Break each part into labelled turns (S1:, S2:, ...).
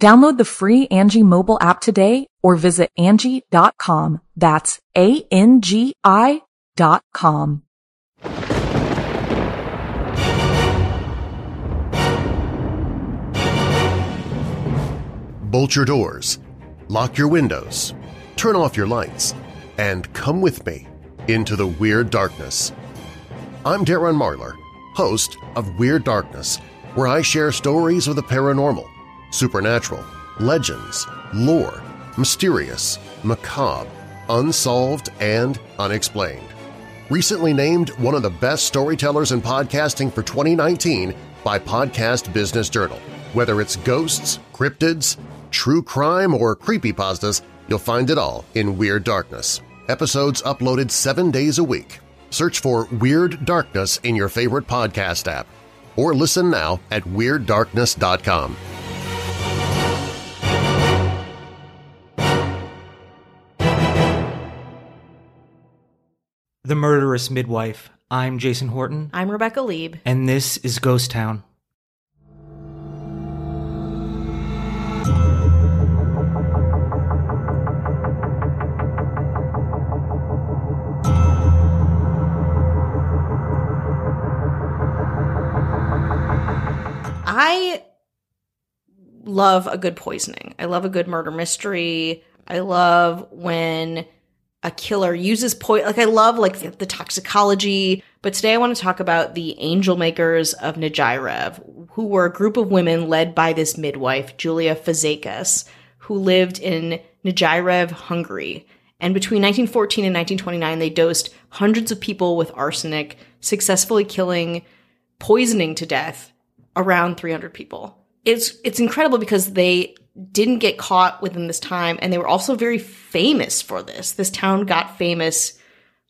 S1: Download the free Angie mobile app today or visit Angie.com. That's A-N-G-I dot com.
S2: Bolt your doors, lock your windows, turn off your lights, and come with me into the Weird Darkness. I'm Darren Marlar, host of Weird Darkness, where I share stories of the paranormal, supernatural, legends, lore, mysterious, macabre, unsolved, and unexplained. Recently named one of the best storytellers in podcasting for 2019 by Podcast Business Journal. Whether it's ghosts, cryptids, true crime, or creepypastas, you'll find it all in Weird Darkness. Episodes uploaded seven days a week. Search for Weird Darkness in your favorite podcast app or listen now at WeirdDarkness.com.
S3: The Murderous Midwife. I'm Jason Horton,
S4: I'm Rebecca Lieb.
S3: and this is Ghost Town.
S4: I love a good poisoning. I love a good murder mystery. I love when a killer uses poison. Like I love like the, toxicology. But today I want to talk about the angel makers of Nagyrév, who were a group of women led by this midwife, Julia Fazekas, who lived in Nagyrév, Hungary. And between 1914 and 1929, they dosed hundreds of people with arsenic, successfully killing, poisoning to death around 300 people. It's it's incredible because they didn't get caught within this time and they were also very famous for this. This town got famous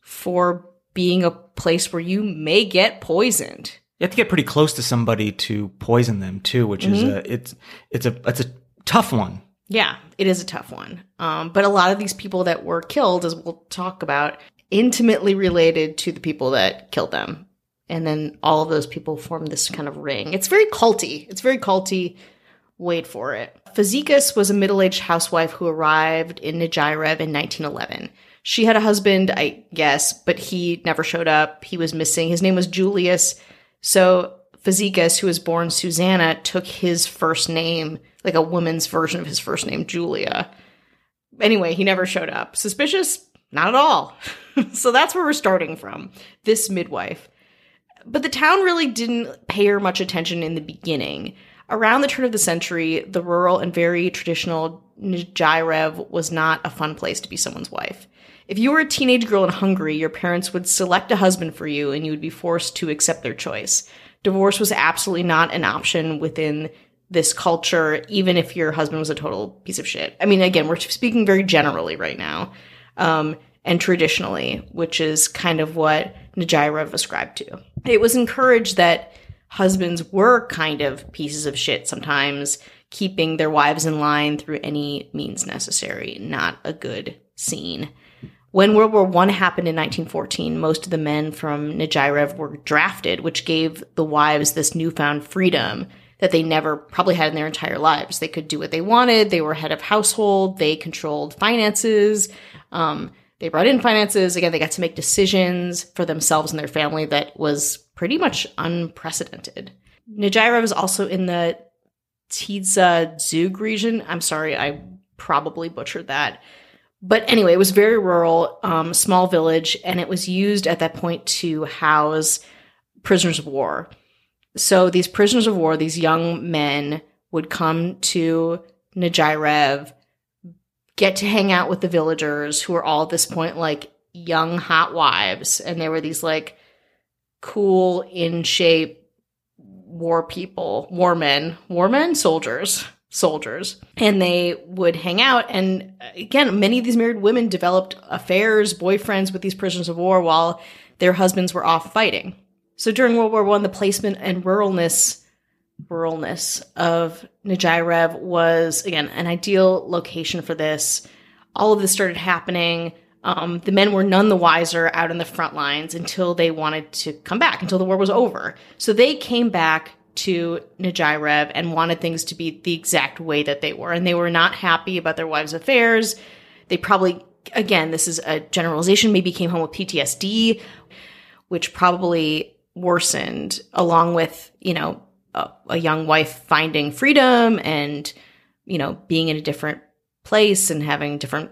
S4: for being a place where you may get poisoned.
S3: You have to get pretty close to somebody to poison them too, which is a it's it's a it's a tough one.
S4: Yeah, it is a tough one. Um, but a lot of these people that were killed, as we'll talk about, intimately related to the people that killed them. And then all of those people form this kind of ring. It's very culty. It's very culty. Wait for it. Fazekas was a middle aged housewife who arrived in Nagyrév in 1911. She had a husband, I guess, but he never showed up. He was missing. His name was Julius. So Fazekas, who was born Susanna, took his first name, like a woman's version of his first name, Julia. Anyway, he never showed up. Suspicious? Not at all. so that's where we're starting from. This midwife. But the town really didn't pay her much attention in the beginning. Around the turn of the century, the rural and very traditional Nagyrév was not a fun place to be someone's wife. If you were a teenage girl in Hungary, your parents would select a husband for you and you would be forced to accept their choice. Divorce was absolutely not an option within this culture, even if your husband was a total piece of shit. I mean, again, we're speaking very generally right now, um, and traditionally, which is kind of what Nagyrév ascribed to. It was encouraged that husbands were kind of pieces of shit sometimes, keeping their wives in line through any means necessary. Not a good scene. When World War I happened in 1914, most of the men from Nagyrév were drafted, which gave the wives this newfound freedom that they never probably had in their entire lives. They could do what they wanted. They were head of household. They controlled finances. Um, they brought in finances. Again, they got to make decisions for themselves and their family that was pretty much unprecedented. Nagyrév was also in the Tiszazug region. I'm sorry, I probably butchered that. But anyway, it was very rural, um, small village, and it was used at that point to house prisoners of war. So these prisoners of war, these young men, would come to Nagyrév, get to hang out with the villagers who were all at this point like young hot wives, and they were these like cool, in shape war people, war men, war men, soldiers soldiers. And they would hang out. And again many of these married women developed affairs boyfriends with these prisoners of war while their husbands were off fighting. So during world war one the placement and ruralness ruralness of Nagyrév was again an ideal location for this all of this started happening um, the men were none the wiser out in the front lines until they wanted to come back until the war was over so they came back to Nagyrév and wanted things to be the exact way that they were. And they were not happy about their wives' affairs. They probably, again, this is a generalization, maybe came home with PTSD, which probably worsened along with, you know, a, a young wife finding freedom and, you know, being in a different place and having different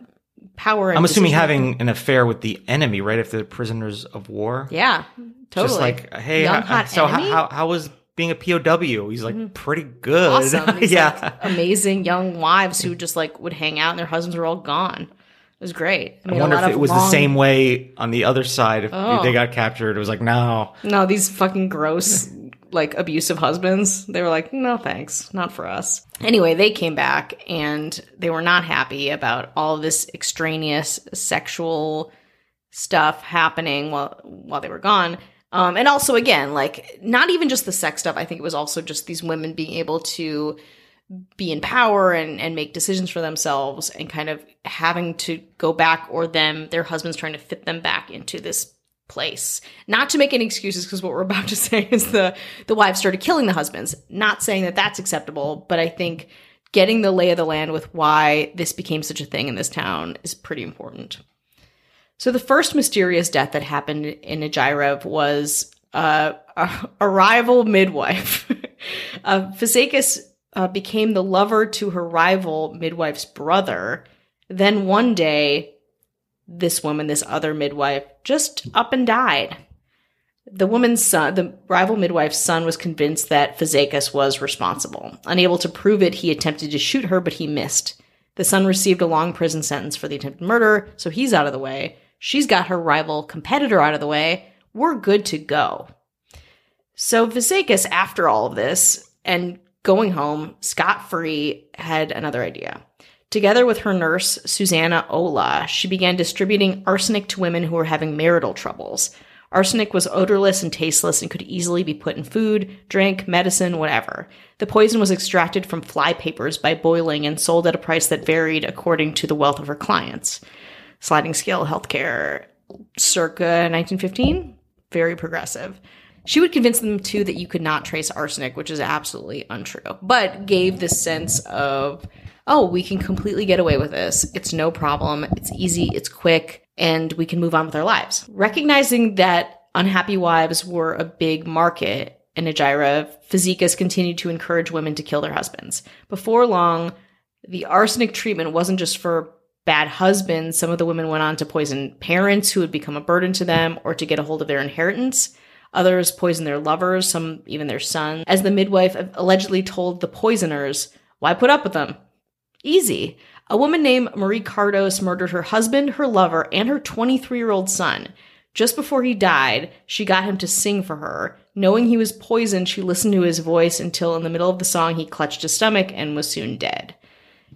S4: power.
S3: I'm assuming having an affair with the enemy, right? If they're prisoners of war.
S4: Yeah, totally.
S3: Just like, hey,
S4: Young,
S3: how-
S4: hot
S3: so how,
S4: enemy?
S3: how, how was being a POW? He's like, mm-hmm. pretty good.
S4: awesome. These,
S3: yeah.
S4: like, amazing young wives who just like would hang out and their husbands were all gone. It was great.
S3: I
S4: mean, a
S3: wonder if it was the same way on the other side. If
S4: Oh.
S3: they got captured, it was like, no.
S4: No, these fucking gross, like abusive husbands. They were like, no thanks, not for us. Anyway, they came back and they were not happy about all this extraneous sexual stuff happening while while they were gone. Um, and also, again, like not even just the sex stuff. I think it was also just these women being able to be in power and, and make decisions for themselves and kind of having to go back or them, their husbands trying to fit them back into this place. Not to make any excuses because what we're about to say is the, the wives started killing the husbands. Not saying that that's acceptable, but I think getting the lay of the land with why this became such a thing in this town is pretty important. So the first mysterious death that happened in Nagyrév was uh, a, a rival midwife. uh, Fazekas uh, became the lover to her rival midwife's brother. Then one day, this woman, this other midwife, just up and died. The woman's son, the rival midwife's son, was convinced that Fazekas was responsible. Unable to prove it, he attempted to shoot her, but he missed. The son received a long prison sentence for the attempted murder, so he's out of the way. She's got her rival competitor out of the way. We're good to go. So Fazekas, after all of this and going home scot free, had another idea. Together with her nurse, Susanna Ola, she began distributing arsenic to women who were having marital troubles. Arsenic was odorless and tasteless and could easily be put in food, drink, medicine, whatever. The poison was extracted from fly papers by boiling and sold at a price that varied according to the wealth of her clients. Sliding scale healthcare, circa 1915, very progressive. She would convince them too that you could not trace arsenic, which is absolutely untrue, but gave this sense of, oh, we can completely get away with this. It's no problem. It's easy. It's quick and we can move on with our lives. Recognizing that unhappy wives were a big market in Najira, Fazekas continued to encourage women to kill their husbands. Before long, the arsenic treatment wasn't just for bad husbands. Some of the women went on to poison parents who would become a burden to them or to get a hold of their inheritance. Others poisoned their lovers, some even their sons. As the midwife allegedly told the poisoners, why put up with them? Easy. A woman named Marie Kardos murdered her husband, her lover, and her 23 year old son. Just before he died, she got him to sing for her. Knowing he was poisoned, she listened to his voice until in the middle of the song he clutched his stomach and was soon dead.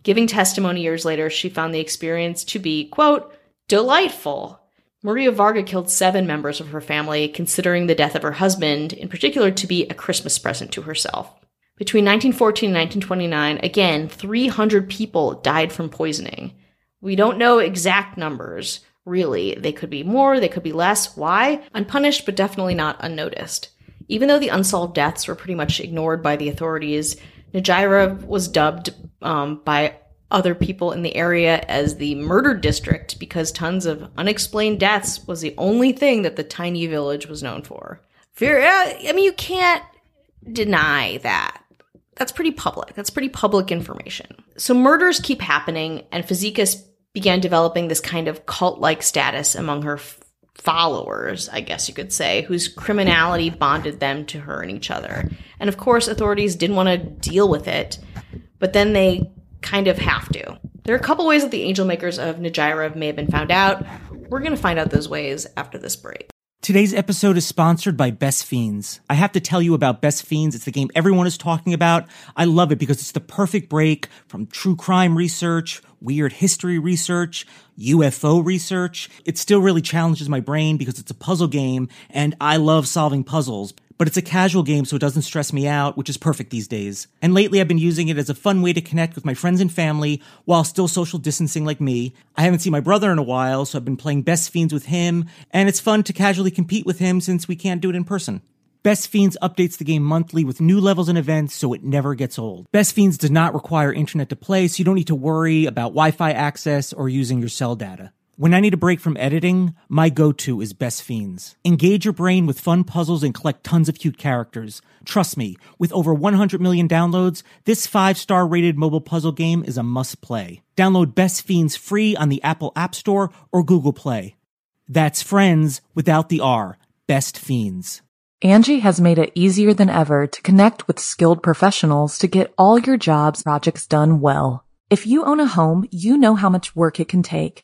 S4: Giving testimony years later, she found the experience to be, quote, delightful. Maria Varga killed seven members of her family, considering the death of her husband, in particular, to be a Christmas present to herself. Between 1914 and 1929, again, 300 people died from poisoning. We don't know exact numbers, really. They could be more, they could be less. Why? Unpunished, but definitely not unnoticed. Even though the unsolved deaths were pretty much ignored by the authorities, Najira was dubbed um, by other people in the area as the murder district because tons of unexplained deaths was the only thing that the tiny village was known for. Very, I mean, you can't deny that. That's pretty public. That's pretty public information. So murders keep happening, and Fazekas began developing this kind of cult like status among her f- followers, I guess you could say, whose criminality bonded them to her and each other. And of course, authorities didn't want to deal with it, but then they kind of have to. There are a couple ways that the angel makers of Najira may have been found out. We're going to find out those ways after this break.
S5: Today's episode is sponsored by Best Fiends. I have to tell you about Best Fiends. It's the game everyone is talking about. I love it because it's the perfect break from true crime research, weird history research, UFO research. It still really challenges my brain because it's a puzzle game and I love solving puzzles. But it's a casual game so it doesn't stress me out, which is perfect these days. And lately I've been using it as a fun way to connect with my friends and family while still social distancing like me. I haven't seen my brother in a while, so I've been playing Best Fiends with him, and it's fun to casually compete with him since we can't do it in person. Best Fiends updates the game monthly with new levels and events so it never gets old. Best Fiends does not require internet to play, so you don't need to worry about Wi-Fi access or using your cell data. When I need a break from editing, my go-to is Best Fiends. Engage your brain with fun puzzles and collect tons of cute characters. Trust me, with over 100 million downloads, this 5-star rated mobile puzzle game is a must play. Download Best Fiends free on the Apple App Store or Google Play. That's friends without the R. Best Fiends.
S1: Angie has made it easier than ever to connect with skilled professionals to get all your jobs projects done well. If you own a home, you know how much work it can take,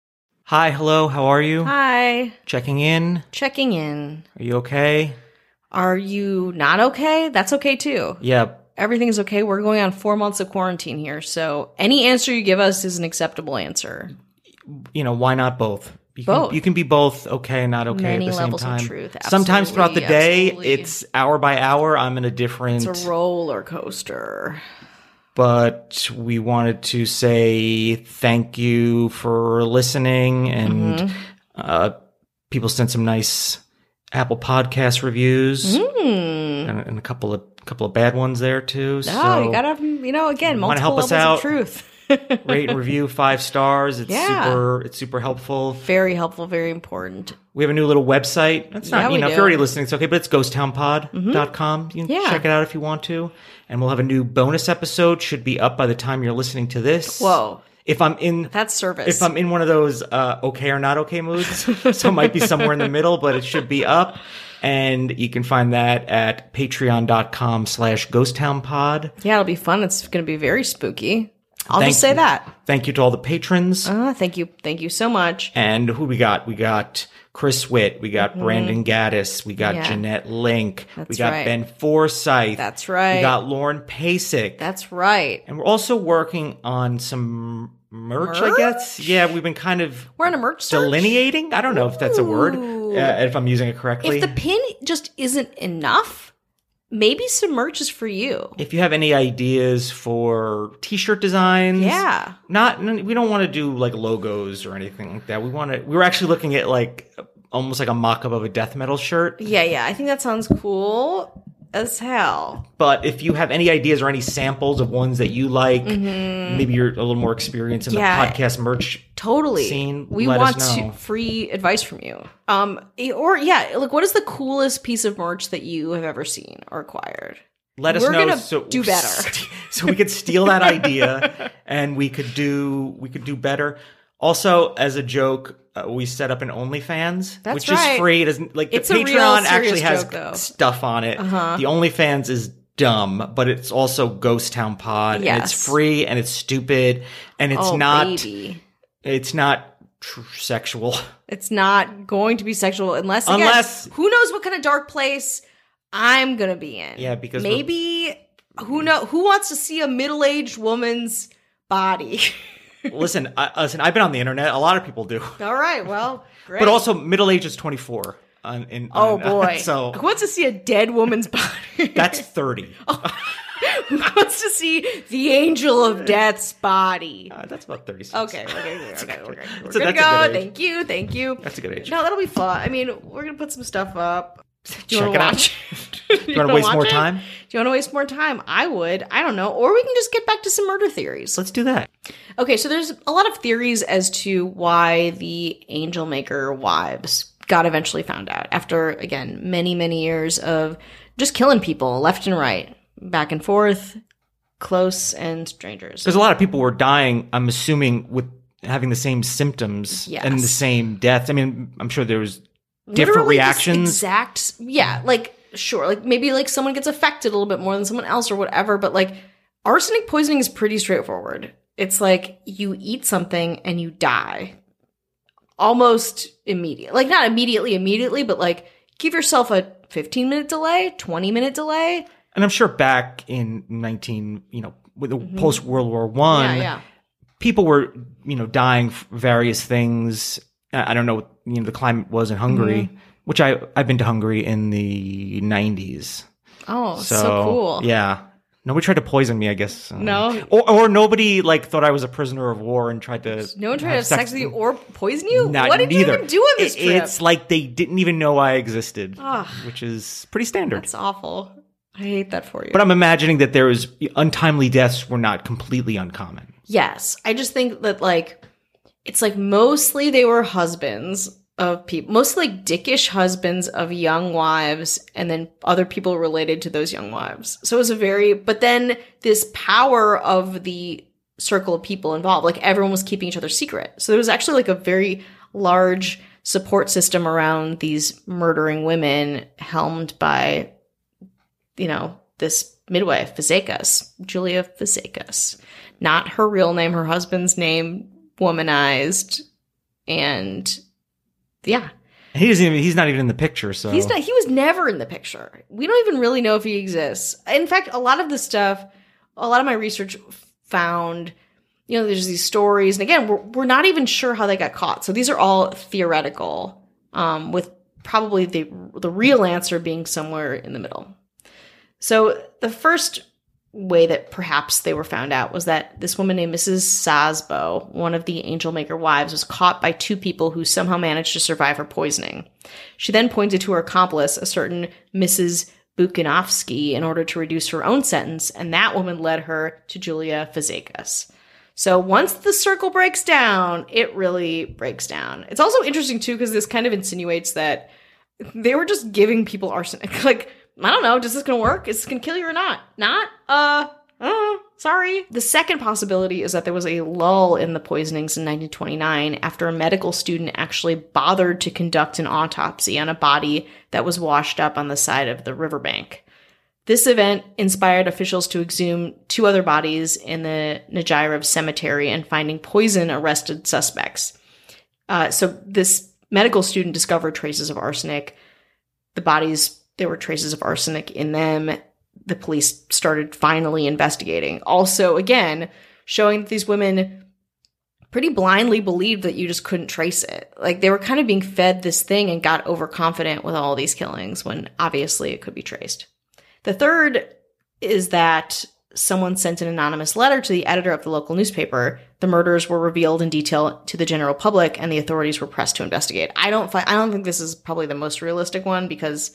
S3: Hi, hello, how are you?
S4: Hi,
S3: Checking in.
S4: checking in.
S3: Are you okay?
S4: Are you not okay? That's okay too.
S3: Yeah.
S4: Everything's okay. We're going on four months of quarantine here, so any answer you give us is an acceptable answer.
S3: You know, why not both? You can,
S4: Both.
S3: You can be both okay and not okay
S4: Many
S3: at the same time.
S4: truth.
S3: Sometimes throughout the day,
S4: absolutely.
S3: it's hour by hour. I'm in a different.
S4: It's a roller coaster.
S3: But we wanted to say thank you for listening and
S4: Mm-hmm.
S3: uh, people sent some nice apple podcast reviews
S4: Hmm.
S3: and, and a couple of couple of bad ones there too so
S4: Oh, you gotta, you know, again, multiple
S3: help us out?
S4: of truth.
S3: Rate and review five stars it's
S4: Yeah.
S3: super it's super helpful
S4: very helpful, very important.
S3: we have a new little website that's
S4: Yeah,
S3: not you
S4: we
S3: know if you're already listening it's okay but it's ghosttownpod.com you can
S4: Yeah.
S3: check it out if you want to and we'll have a new bonus episode should be up by the time you're listening to this
S4: Whoa,
S3: if i'm in
S4: that's service.
S3: if I'm in one of those uh, okay or not okay moods, so it might be somewhere in the middle, but it should be up. And you can find that at patreon.com slash ghosttownpod.
S4: yeah, it'll be fun. It's going to be very spooky. I'll
S3: Thank
S4: just say
S3: you.
S4: that.
S3: Thank you to all the patrons.
S4: Uh, thank you, thank you so much.
S3: and who we got? We got Chris Witt, we got Brandon Gaddis, we got
S4: Mm-hmm. Yeah.
S3: Jeanette Link, we
S4: That's
S3: got
S4: right.
S3: Ben Forsyth.
S4: That's right.
S3: We got Lauren Pasick.
S4: That's right.
S3: and we're also working on some merch, I guess. Yeah, we've been kind of
S4: We're on a merch search.
S3: delineating. I don't know if that's a word,
S4: Ooh.
S3: uh, if I'm using it correctly.
S4: If the pin just isn't enough, maybe some merch is for you.
S3: If you have any ideas for t-shirt designs,
S4: Yeah.
S3: not we don't want to do like logos or anything like that. We want to. We were actually looking at like almost like a mock-up of a death metal shirt.
S4: Yeah, yeah. I think that sounds cool as hell.
S3: But if you have any ideas or any samples of ones that you like, maybe you're a little more experienced in
S4: Mm-hmm. Yeah.
S3: the podcast merch.
S4: Totally.
S3: Scene,
S4: we want to, free advice from you. Um, or yeah, like what is the coolest piece of merch that you have ever seen or acquired?
S3: Let us
S4: We're
S3: know so
S4: do better.
S3: so we could steal that idea and we could do we could do better. Also, as a joke, uh, we set up an OnlyFans,
S4: That's
S3: which
S4: right.
S3: is free. It doesn't like
S4: It's
S3: the
S4: real
S3: Patreon actually has
S4: joke,
S3: stuff on it.
S4: Uh-huh.
S3: The OnlyFans is dumb, but it's also Ghost Town Pod, and
S4: Yes.
S3: it's free and it's stupid and it's
S4: oh,
S3: not
S4: baby.
S3: it's not tr- sexual.
S4: It's not going to be sexual unless again,
S3: Unless-
S4: who knows what kind of dark place I'm gonna be in.
S3: Yeah, because
S4: maybe who know who wants to see a middle aged woman's body?
S3: listen, I, listen. I've been on the internet. A lot of people do,
S4: All right, well, great.
S3: but also middle age is twenty four. On, in,
S4: oh
S3: on-
S4: boy,
S3: so
S4: who wants to see a dead woman's body?
S3: that's thirty.
S4: who wants to see the angel of death's body?
S3: Uh, that's about thirty.
S4: Okay, okay, okay, okay. okay. We're
S3: That's a-
S4: gonna
S3: that's
S4: go.
S3: good.
S4: Thank you, thank you.
S3: That's a good age.
S4: No, that'll be fun. I mean, we're gonna put some stuff up. Do you
S3: Check
S4: want
S3: it
S4: to
S3: out.
S4: it?
S3: you want to waste more time?
S4: Do you want to waste more time? I would. I don't know. Or we can just get back to some murder theories.
S3: Let's do that.
S4: Okay, so there's a lot of theories as to why the angel maker wives got eventually found out after again many many years of just killing people left and right, back and forth, close and strangers.
S3: Because a lot of people were dying. I'm assuming with having the same symptoms and the same deaths. I mean, I'm sure there was different reactions.
S4: Exact. Yeah, like sure, like maybe like someone gets affected a little bit more than someone else or whatever, but like arsenic poisoning is pretty straightforward. It's like you eat something and you die almost immediate. Like not immediately immediately, but like give yourself a 15 minute delay, 20 minute delay.
S3: and I'm sure back in 19, you know, with the post World War One,
S4: Mm-hmm. yeah, yeah.
S3: people were, you know, dying various things. I don't know what you know the climate was in Hungary,
S4: Mm-hmm.
S3: which I I've been to Hungary in the 90s.
S4: Oh, so,
S3: So,
S4: cool.
S3: Yeah. Nobody tried to poison me, I guess. Uh,
S4: No?
S3: Or, or nobody like thought I was a prisoner of war and tried to.
S4: No one tried to have
S3: have
S4: sex, with you or poison you?
S3: Not
S4: what did
S3: neither.
S4: you even do on this
S3: It-
S4: trip?
S3: It's like they didn't even know I existed,
S4: Ugh.
S3: which is pretty standard.
S4: That's awful. I hate that for you.
S3: But I'm imagining that there was untimely deaths were not completely uncommon.
S4: Yes. I just think that like it's like mostly they were husbands of people mostly like dickish husbands of young wives and then other people related to those young wives. So it was a very but then this power of the circle of people involved, like everyone was keeping each other secret. So there was actually like a very large support system around these murdering women helmed by you know, this midwife, Fazekas, Julia Fazekas. Not her real name, her husband's name, womanized. And yeah,
S3: He doesn't even, he's not even in the picture, so
S4: he's not, he was never in the picture. We don't even really know if he exists. In fact, a lot of the stuff, a lot of my research found, you know, there's these stories. And again, we're, we're not even sure how they got caught. So these are all theoretical, um, with probably the, the real answer being somewhere in the middle. So the first way that perhaps they were found out was that this woman named Mrs. Sasbo, one of the angel maker wives, was caught by two people who somehow managed to survive her poisoning. She then pointed to her accomplice, a certain Mrs. Bukanovsky, in order to reduce her own sentence, and that woman led her to Julia Fazekas. So once the circle breaks down, it really breaks down. It's also interesting too because this kind of insinuates that they were just giving people arsenic. Like, I don't know, is this gonna work? Is this gonna kill you or not? Not? Uh, uh, sorry. The second possibility is that there was a lull in the poisonings in 1929 after a medical student actually bothered to conduct an autopsy on a body that was washed up on the side of the riverbank. This event inspired officials to exhume two other bodies in the Nagyrév cemetery and finding poison arrested suspects. Uh, so this medical student discovered traces of arsenic. The bodies, there were traces of arsenic in them. The police started finally investigating. Also, again, showing that these women pretty blindly believed that you just couldn't trace it. Like they were kind of being fed this thing and got overconfident with all these killings when obviously it could be traced. The third is that someone sent an anonymous letter to the editor of the local newspaper. The murders were revealed in detail to the general public, and the authorities were pressed to investigate. I don't. Fi- I don't think this is probably the most realistic one because,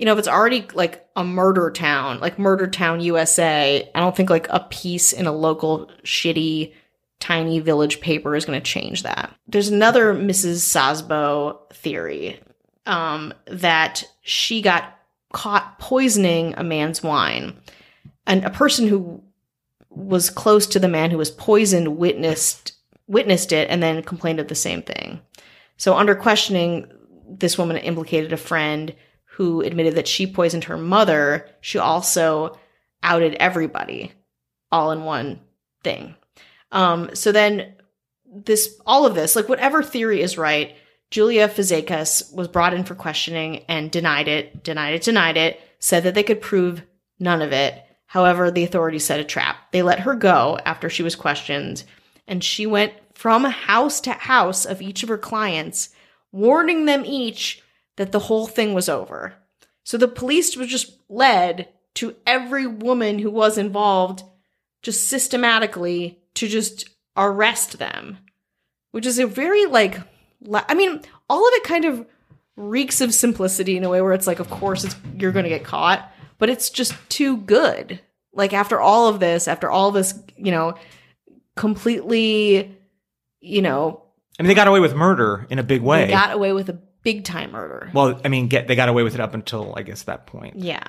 S4: you know, if it's already like a murder town, like Murder Town, USA, I don't think like a piece in a local shitty tiny village paper is going to change that. There's another Mrs. Sasbo theory um, that she got caught poisoning a man's wine. And a person who was close to the man who was poisoned witnessed witnessed it and then complained of the same thing. So under questioning, this woman implicated a friend who admitted that she poisoned her mother. She also outed everybody all in one thing. Um, so then this all of this, like whatever theory is right, Julia Fazekas was brought in for questioning and denied it, denied it, denied it. said that they could prove none of it. However, the authorities set a trap. They let her go after she was questioned, and she went from house to house of each of her clients, warning them each that the whole thing was over. So the police was just led to every woman who was involved just systematically to just arrest them, which is a very like, I mean, all of it kind of reeks of simplicity in a way where it's like, of course, it's you're going to get caught, but it's just too good. Like after all of this, after all this, you know, completely, you know,
S3: I mean, they got away with murder in a big way.
S4: they got away with a big time murder.
S3: well, I mean, get they got away with it up until I guess that point.
S4: Yeah.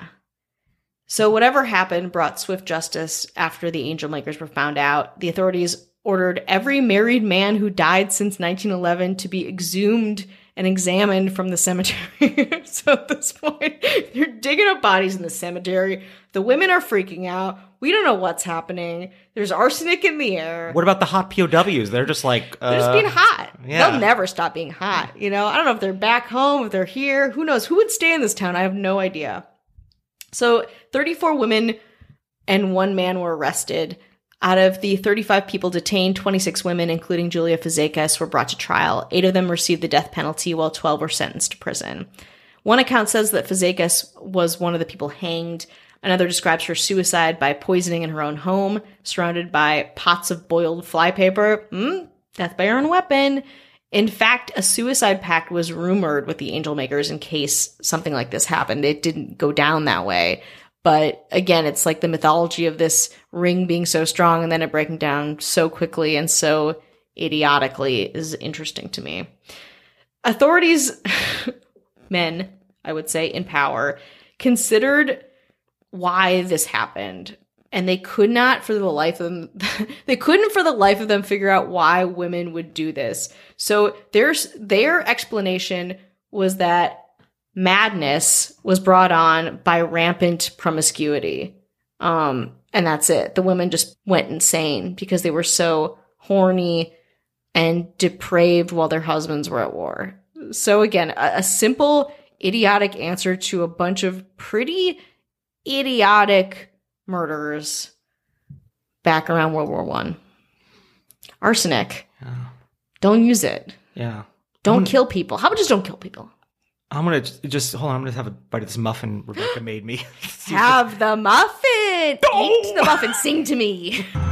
S4: So whatever happened brought swift justice after the angel makers were found out. The authorities ordered every married man who died since 1911 to be exhumed and examined from the cemetery. so at this point, they're digging up bodies in the cemetery. The women are freaking out. We don't know what's happening. There's arsenic in the air.
S3: What about the hot POWs? They're just like uh,
S4: They're just being hot.
S3: yeah.
S4: They'll never stop being hot. You know, I don't know if they're back home, if they're here. Who knows? Who would stay in this town? I have no idea. So, 34 women and one man were arrested. Out of the 35 people detained, 26 women, including Julia Fazekas, were brought to trial. Eight of them received the death penalty, while 12 were sentenced to prison. One account says that Fazekas was one of the people hanged. Another describes her suicide by poisoning in her own home, surrounded by pots of boiled flypaper. Hmm, death by her own weapon. In fact, a suicide pact was rumored with the angel makers in case something like this happened. It didn't go down that way. But again, it's like the mythology of this ring being so strong and then it breaking down so quickly and so idiotically is interesting to me. Authorities, men, I would say, in power, considered why this happened. And they could not for the life of them, they couldn't for the life of them figure out why women would do this. So there's their explanation was that madness was brought on by rampant promiscuity. Um, and that's it. The women just went insane because they were so horny and depraved while their husbands were at war. So again, a, a simple, idiotic answer to a bunch of pretty idiotic murders back around World War One. Arsenic. Don't use it.
S3: Yeah.
S4: Don't kill people. How about just don't kill people?
S3: I'm gonna just, just hold on. I'm gonna have a bite of this muffin Rebecca made me.
S4: Have the muffin. Eat the muffin. Sing to me.